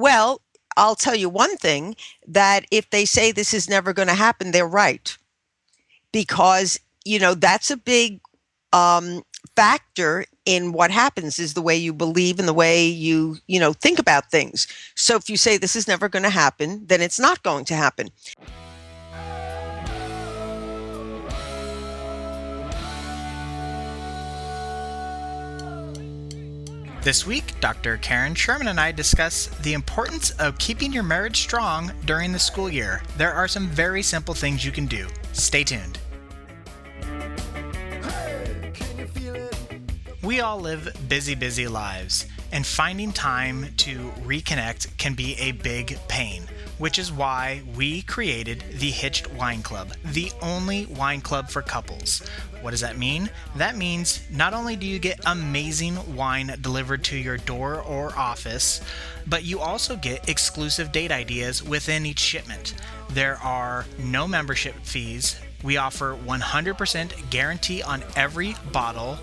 Well, I'll tell you one thing that if they say this is never going to happen, they're right. Because, you know, that's a big um, factor in what happens is the way you believe and the way you, you know, think about things. So if you say this is never going to happen, then it's not going to happen. This week, Dr. Karen Sherman and I discuss the importance of keeping your marriage strong during the school year. There are some very simple things you can do. Stay tuned. We all live busy, busy lives, and finding time to reconnect can be a big pain which is why we created the Hitched Wine Club, the only wine club for couples. What does that mean? That means not only do you get amazing wine delivered to your door or office, but you also get exclusive date ideas within each shipment. There are no membership fees. We offer 100% guarantee on every bottle.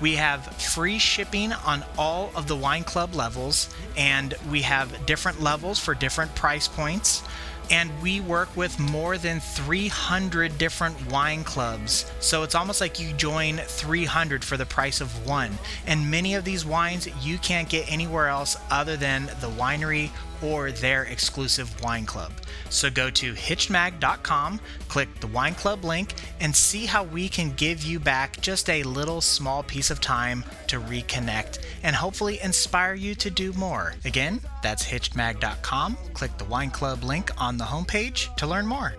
We have free shipping on all of the wine club levels, and we have different levels for different price points. And we work with more than 300 different wine clubs. So it's almost like you join 300 for the price of one. And many of these wines you can't get anywhere else other than the winery or their exclusive wine club. So go to hitchedmag.com, click the wine club link, and see how we can give you back just a little small piece of time to reconnect and hopefully inspire you to do more. Again, that's hitchedmag.com. Click the wine club link on the homepage to learn more.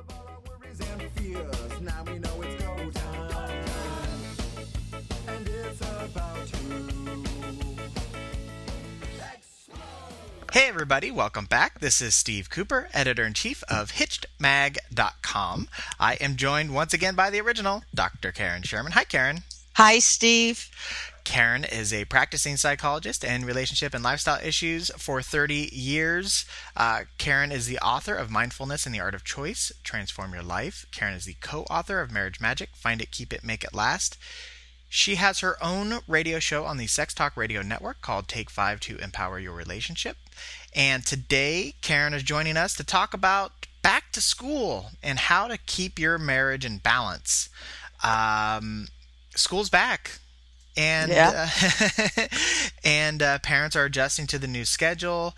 Hey, everybody, welcome back. This is Steve Cooper, editor in chief of HitchedMag.com. I am joined once again by the original, Dr. Karen Sherman. Hi, Karen. Hi, Steve. Karen is a practicing psychologist in relationship and lifestyle issues for 30 years. Uh, Karen is the author of Mindfulness and the Art of Choice Transform Your Life. Karen is the co author of Marriage Magic Find It, Keep It, Make It Last. She has her own radio show on the Sex Talk Radio Network called Take Five to Empower Your Relationship. And today, Karen is joining us to talk about back to school and how to keep your marriage in balance. Um, school's back. And yeah. uh, and uh, parents are adjusting to the new schedule,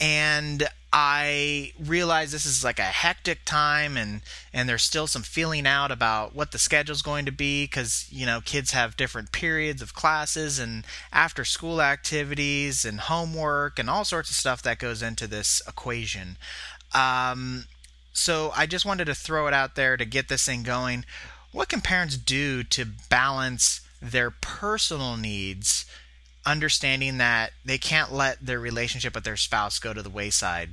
and I realize this is like a hectic time and and there's still some feeling out about what the schedule's going to be cuz you know kids have different periods of classes and after school activities and homework and all sorts of stuff that goes into this equation. Um, so I just wanted to throw it out there to get this thing going. What can parents do to balance their personal needs understanding that they can't let their relationship with their spouse go to the wayside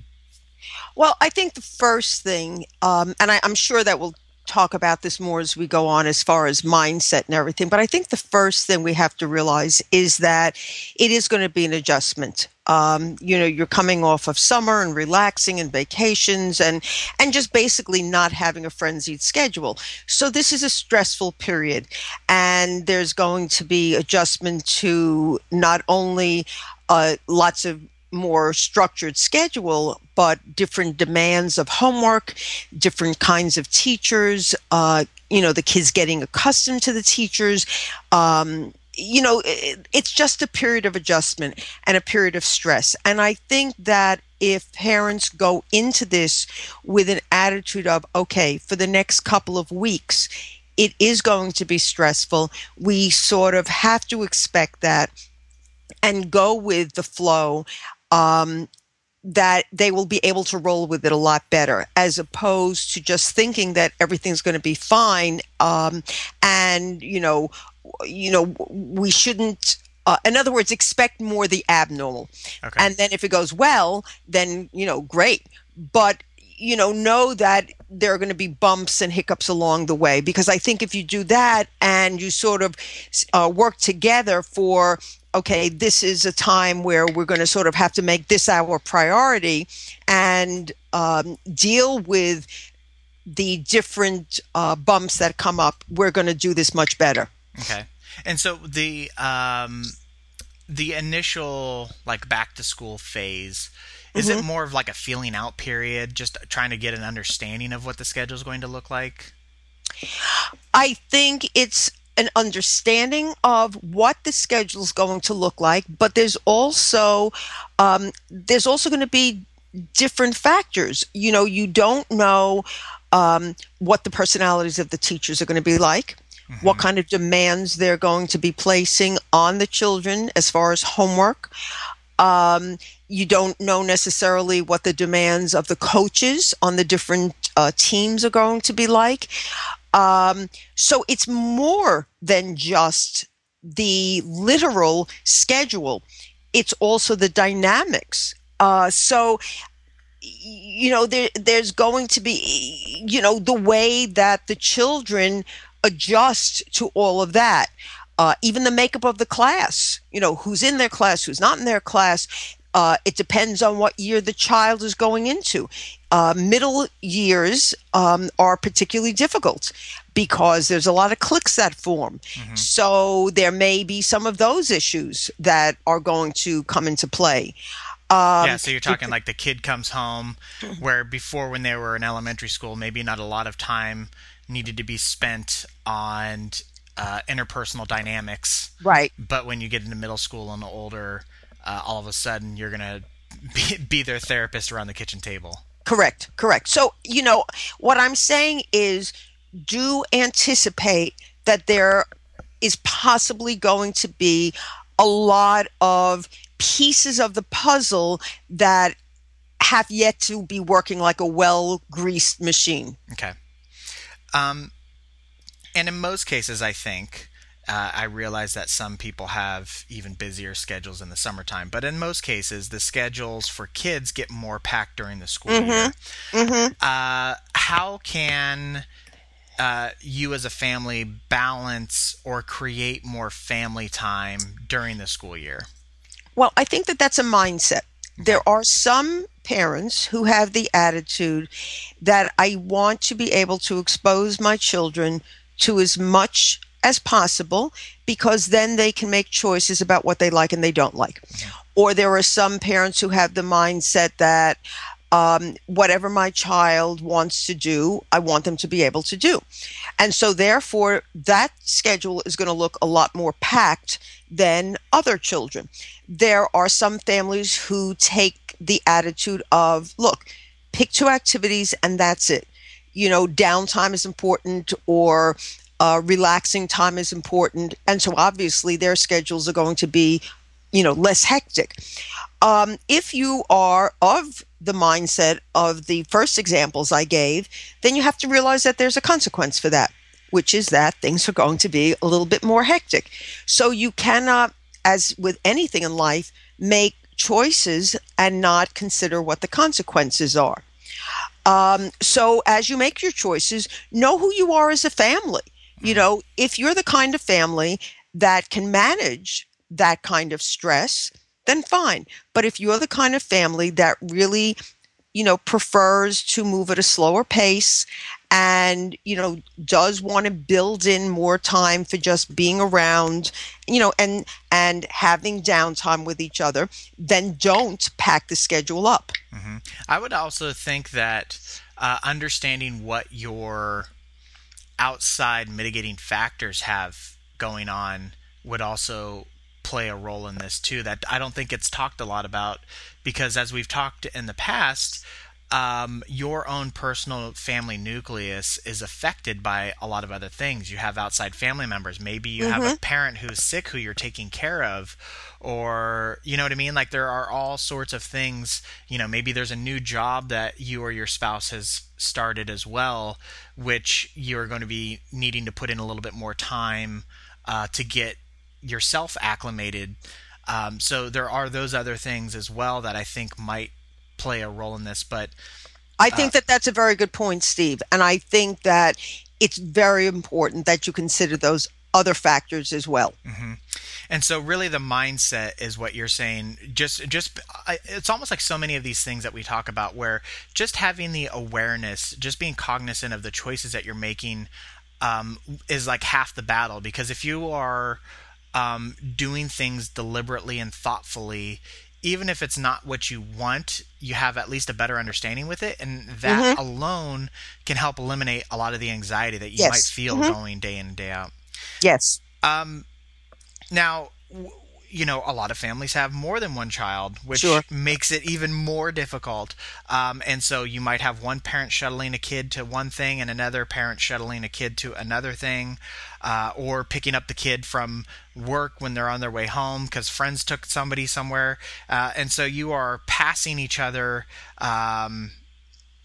well, I think the first thing, um, and I, I'm sure that we'll talk about this more as we go on as far as mindset and everything, but I think the first thing we have to realize is that it is going to be an adjustment. Um, you know, you're coming off of summer and relaxing and vacations and and just basically not having a frenzied schedule. So this is a stressful period, and there's going to be adjustment to not only uh, lots of more structured schedule, but different demands of homework, different kinds of teachers, uh, you know, the kids getting accustomed to the teachers. Um, you know, it, it's just a period of adjustment and a period of stress. And I think that if parents go into this with an attitude of, okay, for the next couple of weeks, it is going to be stressful. We sort of have to expect that and go with the flow um, that they will be able to roll with it a lot better as opposed to just thinking that everything's going to be fine um, and you know you know we shouldn't uh, in other words expect more the abnormal okay. and then if it goes well then you know great but you know know that there are going to be bumps and hiccups along the way because i think if you do that and you sort of uh, work together for okay, this is a time where we're going to sort of have to make this our priority and um, deal with the different uh, bumps that come up. We're going to do this much better. Okay. And so the um, the initial like back to school phase Is mm-hmm. it more of like a feeling out period, just trying to get an understanding of what the schedule is going to look like? I think it's an understanding of what the schedule is going to look like, but there's also um, there's also going to be different factors. You know, you don't know um, what the personalities of the teachers are going to be like. Mm-hmm. What kind of demands they're going to be placing on the children as far as homework. Um, you don't know necessarily what the demands of the coaches on the different uh, teams are going to be like. Um, so it's more than just the literal schedule, it's also the dynamics. Uh, so, you know, there, there's going to be, you know, the way that the children adjust to all of that. Uh, even the makeup of the class, you know, who's in their class, who's not in their class. Uh, it depends on what year the child is going into. Uh, middle years um, are particularly difficult because there's a lot of cliques that form. Mm-hmm. So there may be some of those issues that are going to come into play. Um, yeah, so you're talking like the kid comes home, where before when they were in elementary school, maybe not a lot of time needed to be spent on uh, interpersonal dynamics. Right. But when you get into middle school and older, uh, all of a sudden you're going to be, be their therapist around the kitchen table. Correct, correct. So, you know, what I'm saying is do anticipate that there is possibly going to be a lot of pieces of the puzzle that have yet to be working like a well greased machine. Okay. Um, and in most cases, I think uh, I realize that some people have even busier schedules in the summertime, but in most cases, the schedules for kids get more packed during the school mm-hmm. year. Mm-hmm. Uh, how can uh, you as a family balance or create more family time during the school year? Well, I think that that's a mindset. There are some parents who have the attitude that I want to be able to expose my children to as much as possible because then they can make choices about what they like and they don't like. Or there are some parents who have the mindset that um, whatever my child wants to do, I want them to be able to do. And so, therefore, that schedule is going to look a lot more packed than other children. There are some families who take the attitude of, look, pick two activities and that's it. You know, downtime is important or uh, relaxing time is important. And so obviously their schedules are going to be, you know, less hectic. Um, if you are of the mindset of the first examples I gave, then you have to realize that there's a consequence for that, which is that things are going to be a little bit more hectic. So you cannot, as with anything in life, make choices and not consider what the consequences are. Um, so as you make your choices, know who you are as a family. You know, if you're the kind of family that can manage that kind of stress, then fine. But if you're the kind of family that really, you know, prefers to move at a slower pace and, you know, does want to build in more time for just being around, you know, and and having downtime with each other, then don't pack the schedule up. Mm-hmm. I would also think that uh, understanding what your outside mitigating factors have going on would also play a role in this too that I don't think it's talked a lot about because as we've talked in the past um, your own personal family nucleus is affected by a lot of other things. You have outside family members. Maybe you mm-hmm. have a mm-hmm. parent who's sick who you're taking care of, or you know what I mean. Like there are all sorts of things. You know, maybe there's a new job that you or your spouse has started as well, which you're going to be needing to put in a little bit more time uh, to get yourself acclimated. Um, so there are those other things as well that I think might play a role in this. But I think uh, that that's a very good point, Steve. And I think that it's very important that you consider those other factors as well. Mm-hmm. And so, really, the mindset is what you're saying. Just, just it's almost like so many of these things that we talk about, where just having the awareness, just being cognizant of the choices that you're making, um, is like half the battle. Because if you are um, doing things deliberately and thoughtfully, even if it's not what you want, you have at least a better understanding with it, and that mm-hmm. alone can help eliminate a lot of the anxiety that you yes. might feel mm-hmm. going day in and day out. Yes. Um, now, you know, a lot of families have more than one child, which sure. makes it even more difficult. Um, and so you might have one parent shuttling a kid to one thing and another parent shuttling a kid to another thing, uh, or picking up the kid from work when they're on their way home because friends took somebody somewhere. Uh, and so you are passing each other. Um,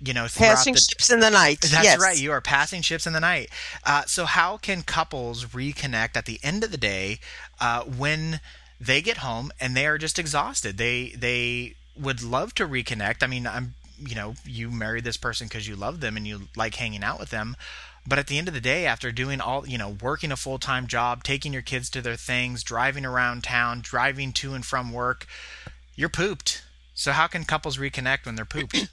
you know, passing the, ships in the night. That's yes. right. You are passing ships in the night. Uh, so, how can couples reconnect at the end of the day uh, when they get home and they are just exhausted. They they would love to reconnect. I mean, I'm you know, you married this person because you love them and you like hanging out with them. But at the end of the day, after doing all, you know, working a full time job, taking your kids to their things, driving around town, driving to and from work, you're pooped. So how can couples reconnect when they're pooped?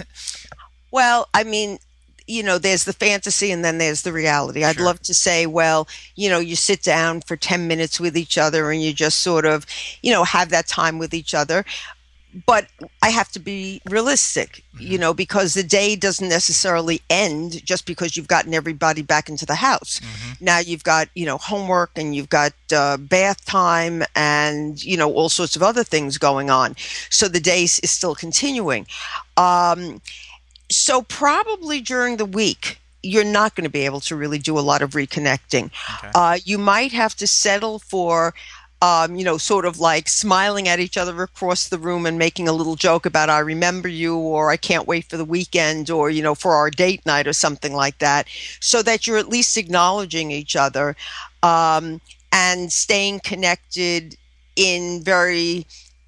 well, I mean, you know, there's the fantasy and then there's the reality. I'd love to say, well, you know, you sit down for 10 minutes with each other and you just sort of, you know, have that time with each other. But I have to be realistic, mm-hmm. you know, because the day doesn't necessarily end just because you've gotten everybody back into the house. Mm-hmm. Now you've got, you know, homework and you've got uh, bath time and, you know, all sorts of other things going on. So the day is still continuing. Um, so probably during the week you're not going to be able to really do a lot of reconnecting okay. uh, you might have to settle for um, you know, sort of like smiling at each other across the room and making a little joke about "I remember you" or "I can't wait for the weekend" or you know, for our date night or something like that, so that you're at least acknowledging each other um, and staying connected in very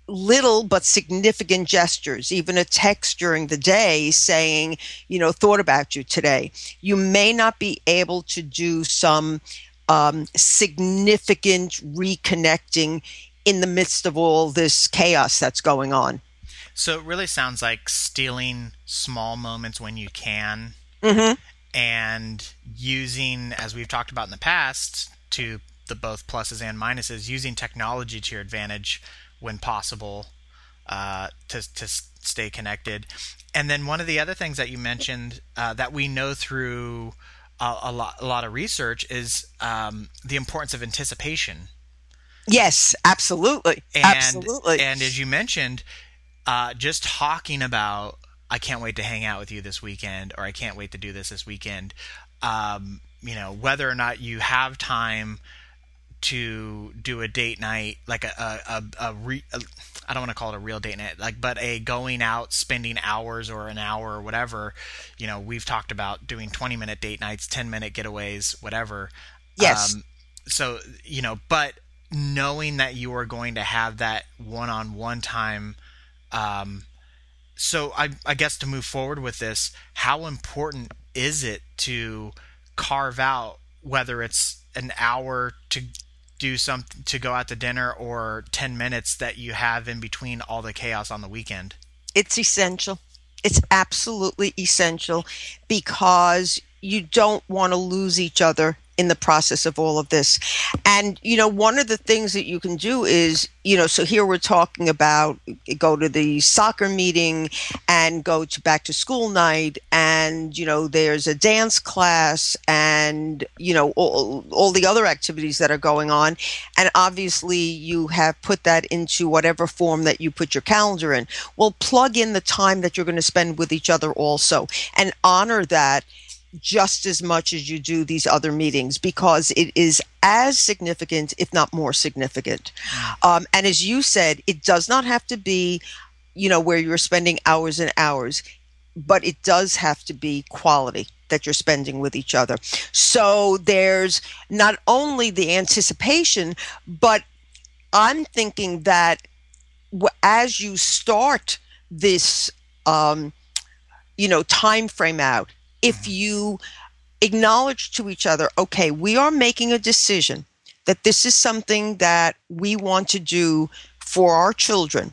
little but significant gestures, even a text during the day saying, you know, thought about you today. You may not be able to do some um, significant reconnecting in the midst of all this chaos that's going on. So it really sounds like stealing small moments when you can mm-hmm. and using, as we've talked about in the past, to the both pluses and minuses, using technology to your advantage when possible uh, to to stay connected. And then one of the other things that you mentioned uh, that we know through a, a, lot a lot of research is um, the importance of anticipation. Yes, absolutely, and, absolutely. And as you mentioned, uh, just talking about I can't wait to hang out with you this weekend, or I can't wait to do this this weekend. Um, you know, whether or not you have time to do a date night, like a a, a, a, re, a I don't want to call it a real date night, like but a going out, spending hours or an hour or whatever. You know, we've talked about doing 20 minute date nights, 10 minute getaways, whatever. Yes. Um, so you know, but knowing that you are going to have that one on one time. Um, so I, I guess to move forward with this, how important is it to carve out whether it's an hour to do something to go out to dinner or 10 minutes that you have in between all the chaos on the weekend? It's essential. It's absolutely essential because you don't want to lose each other in the process of all of this. And, you know, one of the things that you can do is, you know, so here we're talking about go to the soccer meeting and go to back to school night and, you know, there's a dance class and, you know, all, all the other activities that are going on. And obviously you have put that into whatever form that you put your calendar in. Well, plug in the time that you're going to spend with each other also and honor that just as much as you do these other meetings because it is as significant, if not more significant. Mm. Um, and as you said, it does not have to be, you know, where you're spending hours and hours, but it does have to be quality that you're spending with each other. So there's not only the anticipation, but I'm thinking that as you start this, um, you know, time frame out, if you acknowledge to each other, okay, we are making a decision that this is something that we want to do for our children.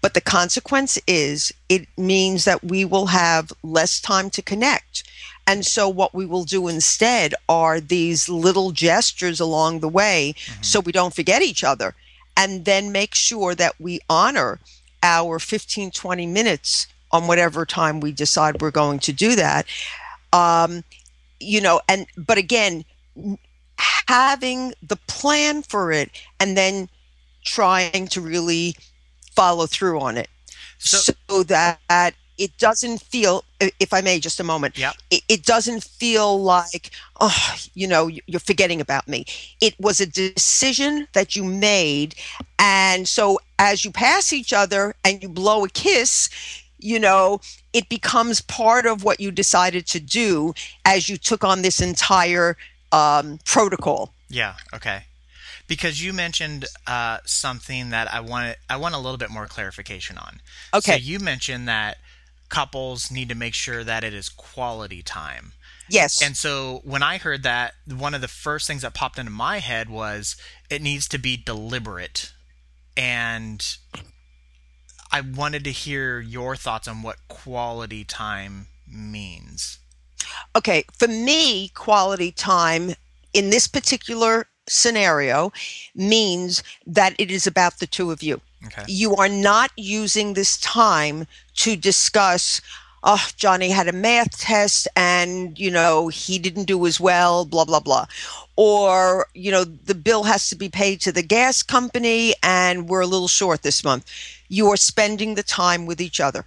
But the consequence is it means that we will have less time to connect. And so, what we will do instead are these little gestures along the way mm-hmm. so we don't forget each other. and then make sure that we honor our 15, 20 minutes on whatever time we decide we're going to do that. Um, you know, and but again, having the plan for it and then trying to really follow through on it so, so that it doesn't feel if i may just a moment yeah it, it, doesn't feel like oh you know you're forgetting about me it was a decision that you made and so as you pass each other and you blow a kiss you know it becomes part of what you decided to do as you took on this entire um, protocol yeah okay because you mentioned uh, something that I want I want a little bit more clarification on. Okay. So you mentioned that couples need to make sure that it is quality time. Yes. And so when I heard that, one of the first things that popped into my head was it needs to be deliberate. And I wanted to hear your thoughts on what quality time means. Okay, for me, quality time in this particular scenario means that it is about the two of you. Okay. You are not using this time to discuss oh johnny had a math test and you know he didn't do as well blah blah blah. Or you know the bill has to be paid to the gas company and we're a little short this month. You are spending the time with each other.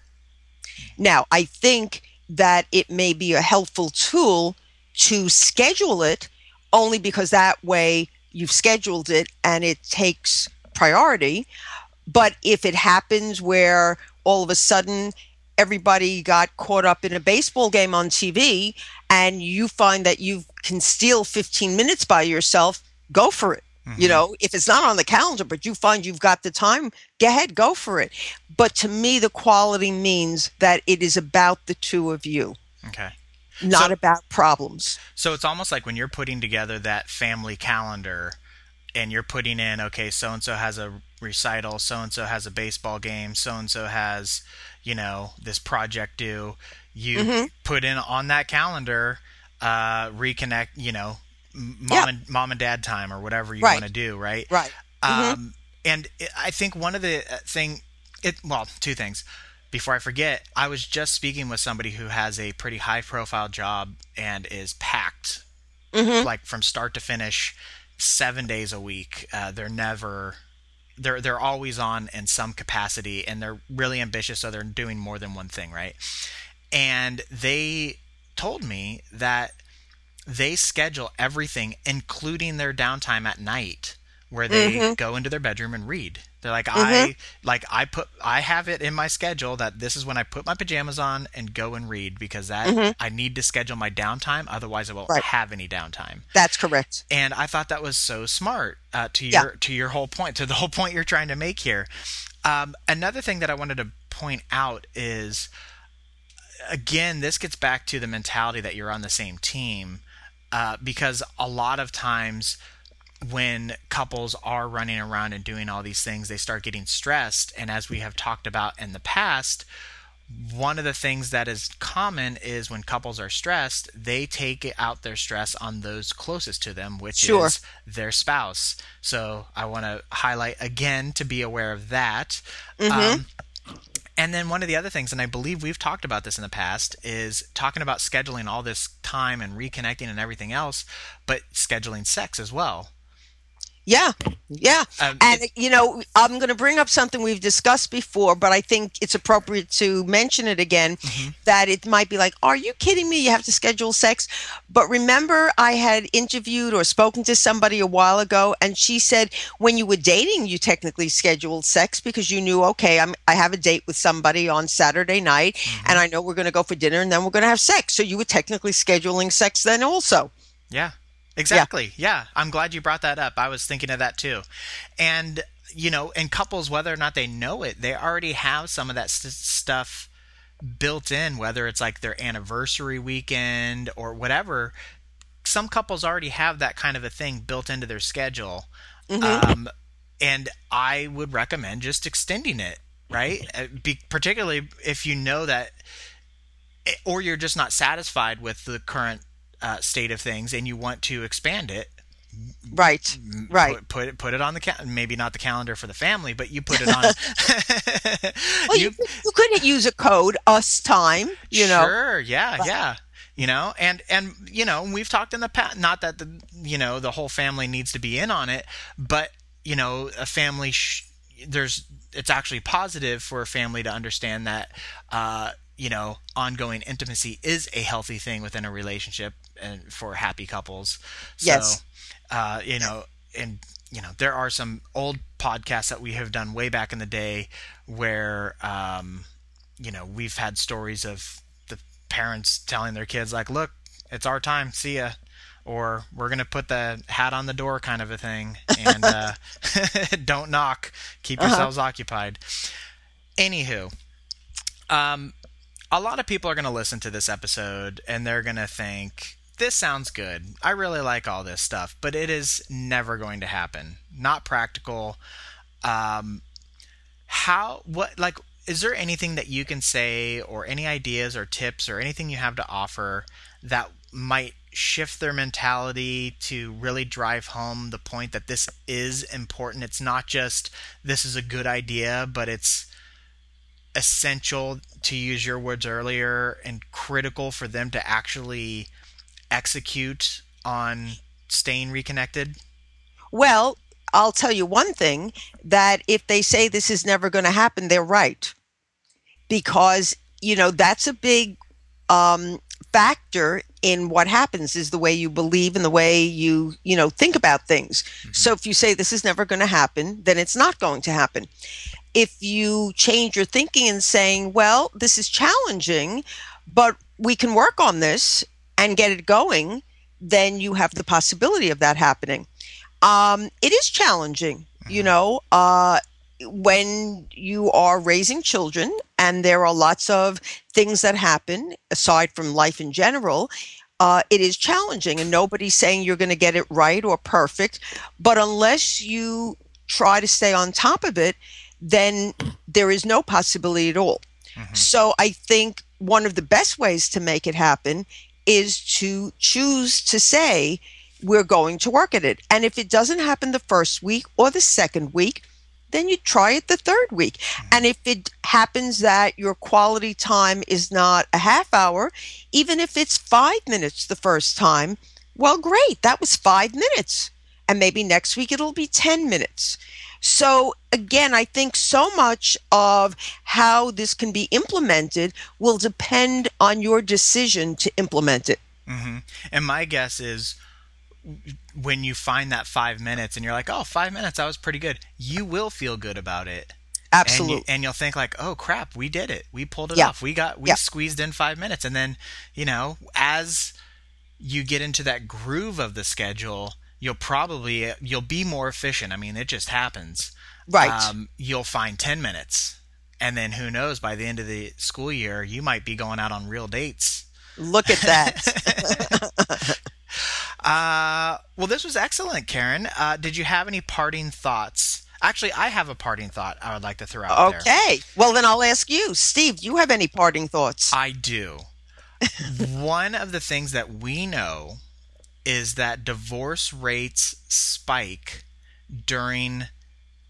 Now i think that it may be a helpful tool to schedule it only because that way you've scheduled it and it takes priority. But if it happens where all of a sudden everybody got caught up in a baseball game on TV and you find that you can steal 15 minutes by yourself, go for it. Mm-hmm. You know, if it's not on the calendar, but you find you've got the time, go ahead, go for it. But to me, the quality means that it is about the two of you. Okay not so, about problems. So it's almost like when you're putting together that family calendar and you're putting in, okay, so and so has a recital, so and so has a baseball game, so and so has, you know, this project due. You mm-hmm. put in on that calendar, uh, reconnect, you know, mom and mom and dad time or whatever you right. want to do, right? Right. Mm-hmm. Um, and I think one of the uh, thing, it well, two things before I forget, I was just speaking with somebody who has a pretty high profile job and is packed, mm-hmm. like from start to finish, seven days a week. Uh, they're never, they're they're always on in some capacity, and they're really ambitious, so they're doing more than one thing, right? And they told me that they schedule everything, including their downtime at night, where they mm-hmm. go into their bedroom and read they're like mm-hmm. I like I put I have it in my schedule that this is when I put my pajamas on and go and read because that mm-hmm. I need to schedule my downtime otherwise I won't right. have any downtime. That's correct. And I thought that was so smart uh, to your yeah. to your whole point to the whole point you're trying to make here. Um, another thing that I wanted to point out is again this gets back to the mentality that you're on the same team uh, because a lot of times when couples are running around and doing all these things, they start getting stressed. And as we have talked about in the past, one of the things that is common is when couples are stressed, they take out their stress on those closest to them, which sure. is their spouse. So I want to highlight again to be aware of that. Mm-hmm. Um, and then one of the other things, and I believe we've talked about this in the past, is talking about scheduling all this time and reconnecting and everything else, but scheduling sex as well. Yeah, yeah. Um, and, you know, I'm going to bring up something we've discussed before, but I think it's appropriate to mention it again mm-hmm. that it might be like, are you kidding me? You have to schedule sex. But remember, I had interviewed or spoken to somebody a while ago, and she said when you were dating, you technically scheduled sex because you knew, okay, I'm, I have a date with somebody on Saturday night, mm-hmm. and I know we're going to go for dinner and then we're going to have sex. So you were technically scheduling sex then also. Yeah. Exactly. Yeah. yeah. I'm glad you brought that up. I was thinking of that too. And, you know, in couples, whether or not they know it, they already have some of that st- stuff built in, whether it's like their anniversary weekend or whatever. Some couples already have that kind of a thing built into their schedule. Mm-hmm. Um, and I would recommend just extending it, right? Uh, be, particularly if you know that, eh, or you're just not satisfied with the current uh, state of things and you want to expand it, Right. Right. Put, put it put it on the cal- maybe not the calendar for the family, but you put it on. well, you, you, you could use a code, us time. You know. Sure. Yeah. But, yeah. You know, and and you know, we've talked in the past. Not that the you know the whole family needs to be in on it, but you know, a family. Sh- there's it's actually positive for a family to understand that uh, you know ongoing intimacy is a healthy thing within a relationship and for happy couples. So, yes. Uh, you know, and you know there are some old podcasts that we have done way back in the day where um, you know we've had stories of the parents telling their kids like, "Look, it's our time. See ya." or we're going to put the hat on the door kind of a thing and uh, don't knock keep uh-huh. yourselves occupied anywho um, a lot of people are going to listen to this episode and they're going to think this sounds good. I really like all this stuff but it is never going to happen. Not practical. Um, how what like is there anything that you can say or any ideas or tips or anything you have to offer that might shift their mentality to really drive home the point that this is important. It's not just this is a good idea, but it's essential to use your words earlier and critical for them to actually execute on staying reconnected? Well, I'll tell you one thing that if they say this is never going to happen, they're right. Because, you know, that's a big um, factor in what happens is the way you believe and the way you you know think about things mm-hmm. so if you say this is never going to happen then it's not going to happen if you change your thinking and saying well this is challenging but we can work on this and get it going then you have the possibility of that happening um, it is challenging mm-hmm. you know uh, when you are raising children and there are lots of things that happen aside from life in general uh, it is challenging and nobody's saying you're going to get it right or perfect but unless you try to stay on top of it then there is no possibility at all mm-hmm. so i think one of the best ways to make it happen is to choose to say we're going to work at it and if it doesn't happen the first week or the second week then you try it the third week. Mm-hmm. And if it happens that your quality time is not a half hour, even if it's five minutes the first time, well, great, that was five minutes. And maybe next week it'll be 10 minutes. So, again, I think so much of how this can be implemented will depend on your decision to implement it. Mm-hmm. And my guess is when you find that five minutes and you're like, oh, five minutes, that was pretty good, you will feel good about it. Absolutely. And, you, will think like, oh crap, we did it. We pulled it yeah. off. We got, we yeah. squeezed in five minutes. And then, you know, as you get into that groove of the schedule, you'll probably, you'll be more efficient. I mean, it just happens. Right. Um, you'll find 10 minutes. And then who knows, by the end of the school year, you might be going out on real dates. Look at that. Uh, well, this was excellent, Karen. Uh, did you have any parting thoughts? Actually, I have a parting thought I would like to throw out okay. there. Okay. Well, then I'll ask you, Steve. Do you have any parting thoughts? I do. One of the things that we know is that divorce rates spike during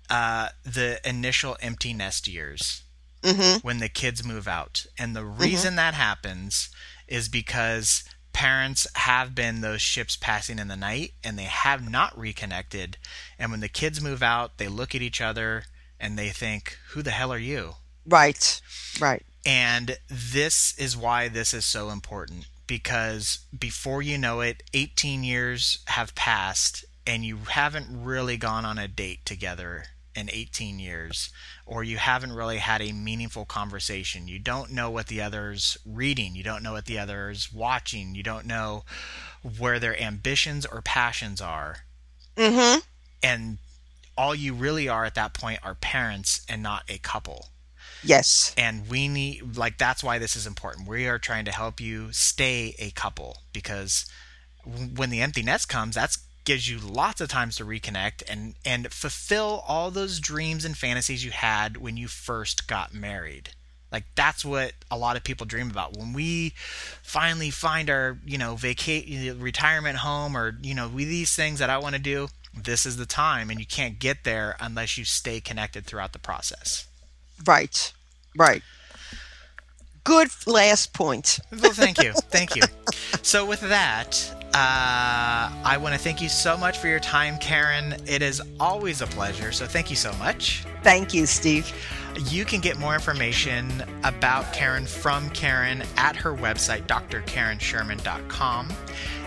uh, the initial empty nest years mm-hmm. when the kids move out. And the reason mm-hmm. that happens is because parents have been those ships passing in the night and they have not reconnected. And when the kids move out, they look at each other and they think, Who the hell are you? Right, right. And this is why this is so important because before you know it, 18 years have passed and you haven't really gone on a date together in 18 years or you haven't really had a meaningful conversation. You don't know what the other's reading, you don't know what the other's watching, you don't know where their ambitions or passions are. Mm-hmm. And all you really are at that point are parents and not a couple. Yes. And we need like that's why this is important. We are trying to help you stay a couple because when the empty nest comes, that's gives you lots of times to reconnect and and fulfill all those dreams and fantasies you had when you first got married. Like that's what a lot of people dream about. When we finally find our, you know, vacate retirement home or, you know, we these things that I want to do, this is the time and you can't get there unless you stay connected throughout the process. Right. Right. Good last point. well, thank you. Thank you. So, with that, uh, I want to thank you so much for your time, Karen. It is always a pleasure. So, thank you so much. Thank you, Steve. You can get more information about Karen from Karen at her website, drkarensherman.com.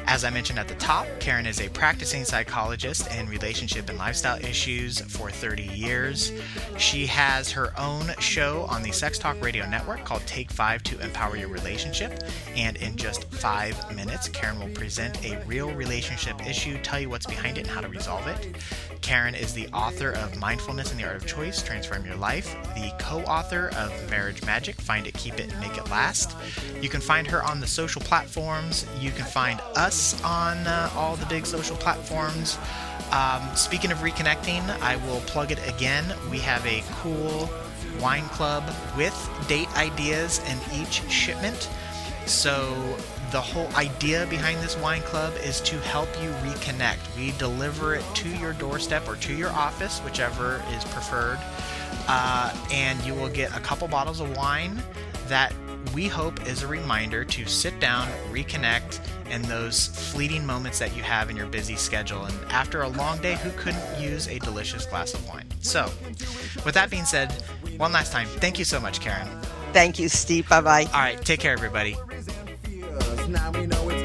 As I mentioned at the top, Karen is a practicing psychologist in relationship and lifestyle issues for 30 years. She has her own show on the Sex Talk Radio Network called Take Five to Empower Your Relationship. And in just five minutes, Karen will present a real relationship issue, tell you what's behind it, and how to resolve it. Karen is the author of Mindfulness and the Art of Choice Transform Your Life, the co author of Marriage Magic Find It, Keep It, Make It Last. You can find her on the social platforms. You can find us on uh, all the big social platforms. Um, speaking of reconnecting, I will plug it again. We have a cool wine club with date ideas in each shipment. So the whole idea behind this wine club is to help you reconnect. We deliver it to your doorstep or to your office, whichever is preferred, uh, and you will get a couple bottles of wine that we hope is a reminder to sit down, reconnect, and those fleeting moments that you have in your busy schedule. And after a long day, who couldn't use a delicious glass of wine? So, with that being said, one last time, thank you so much, Karen. Thank you, Steve. Bye bye. All right, take care, everybody. Now we know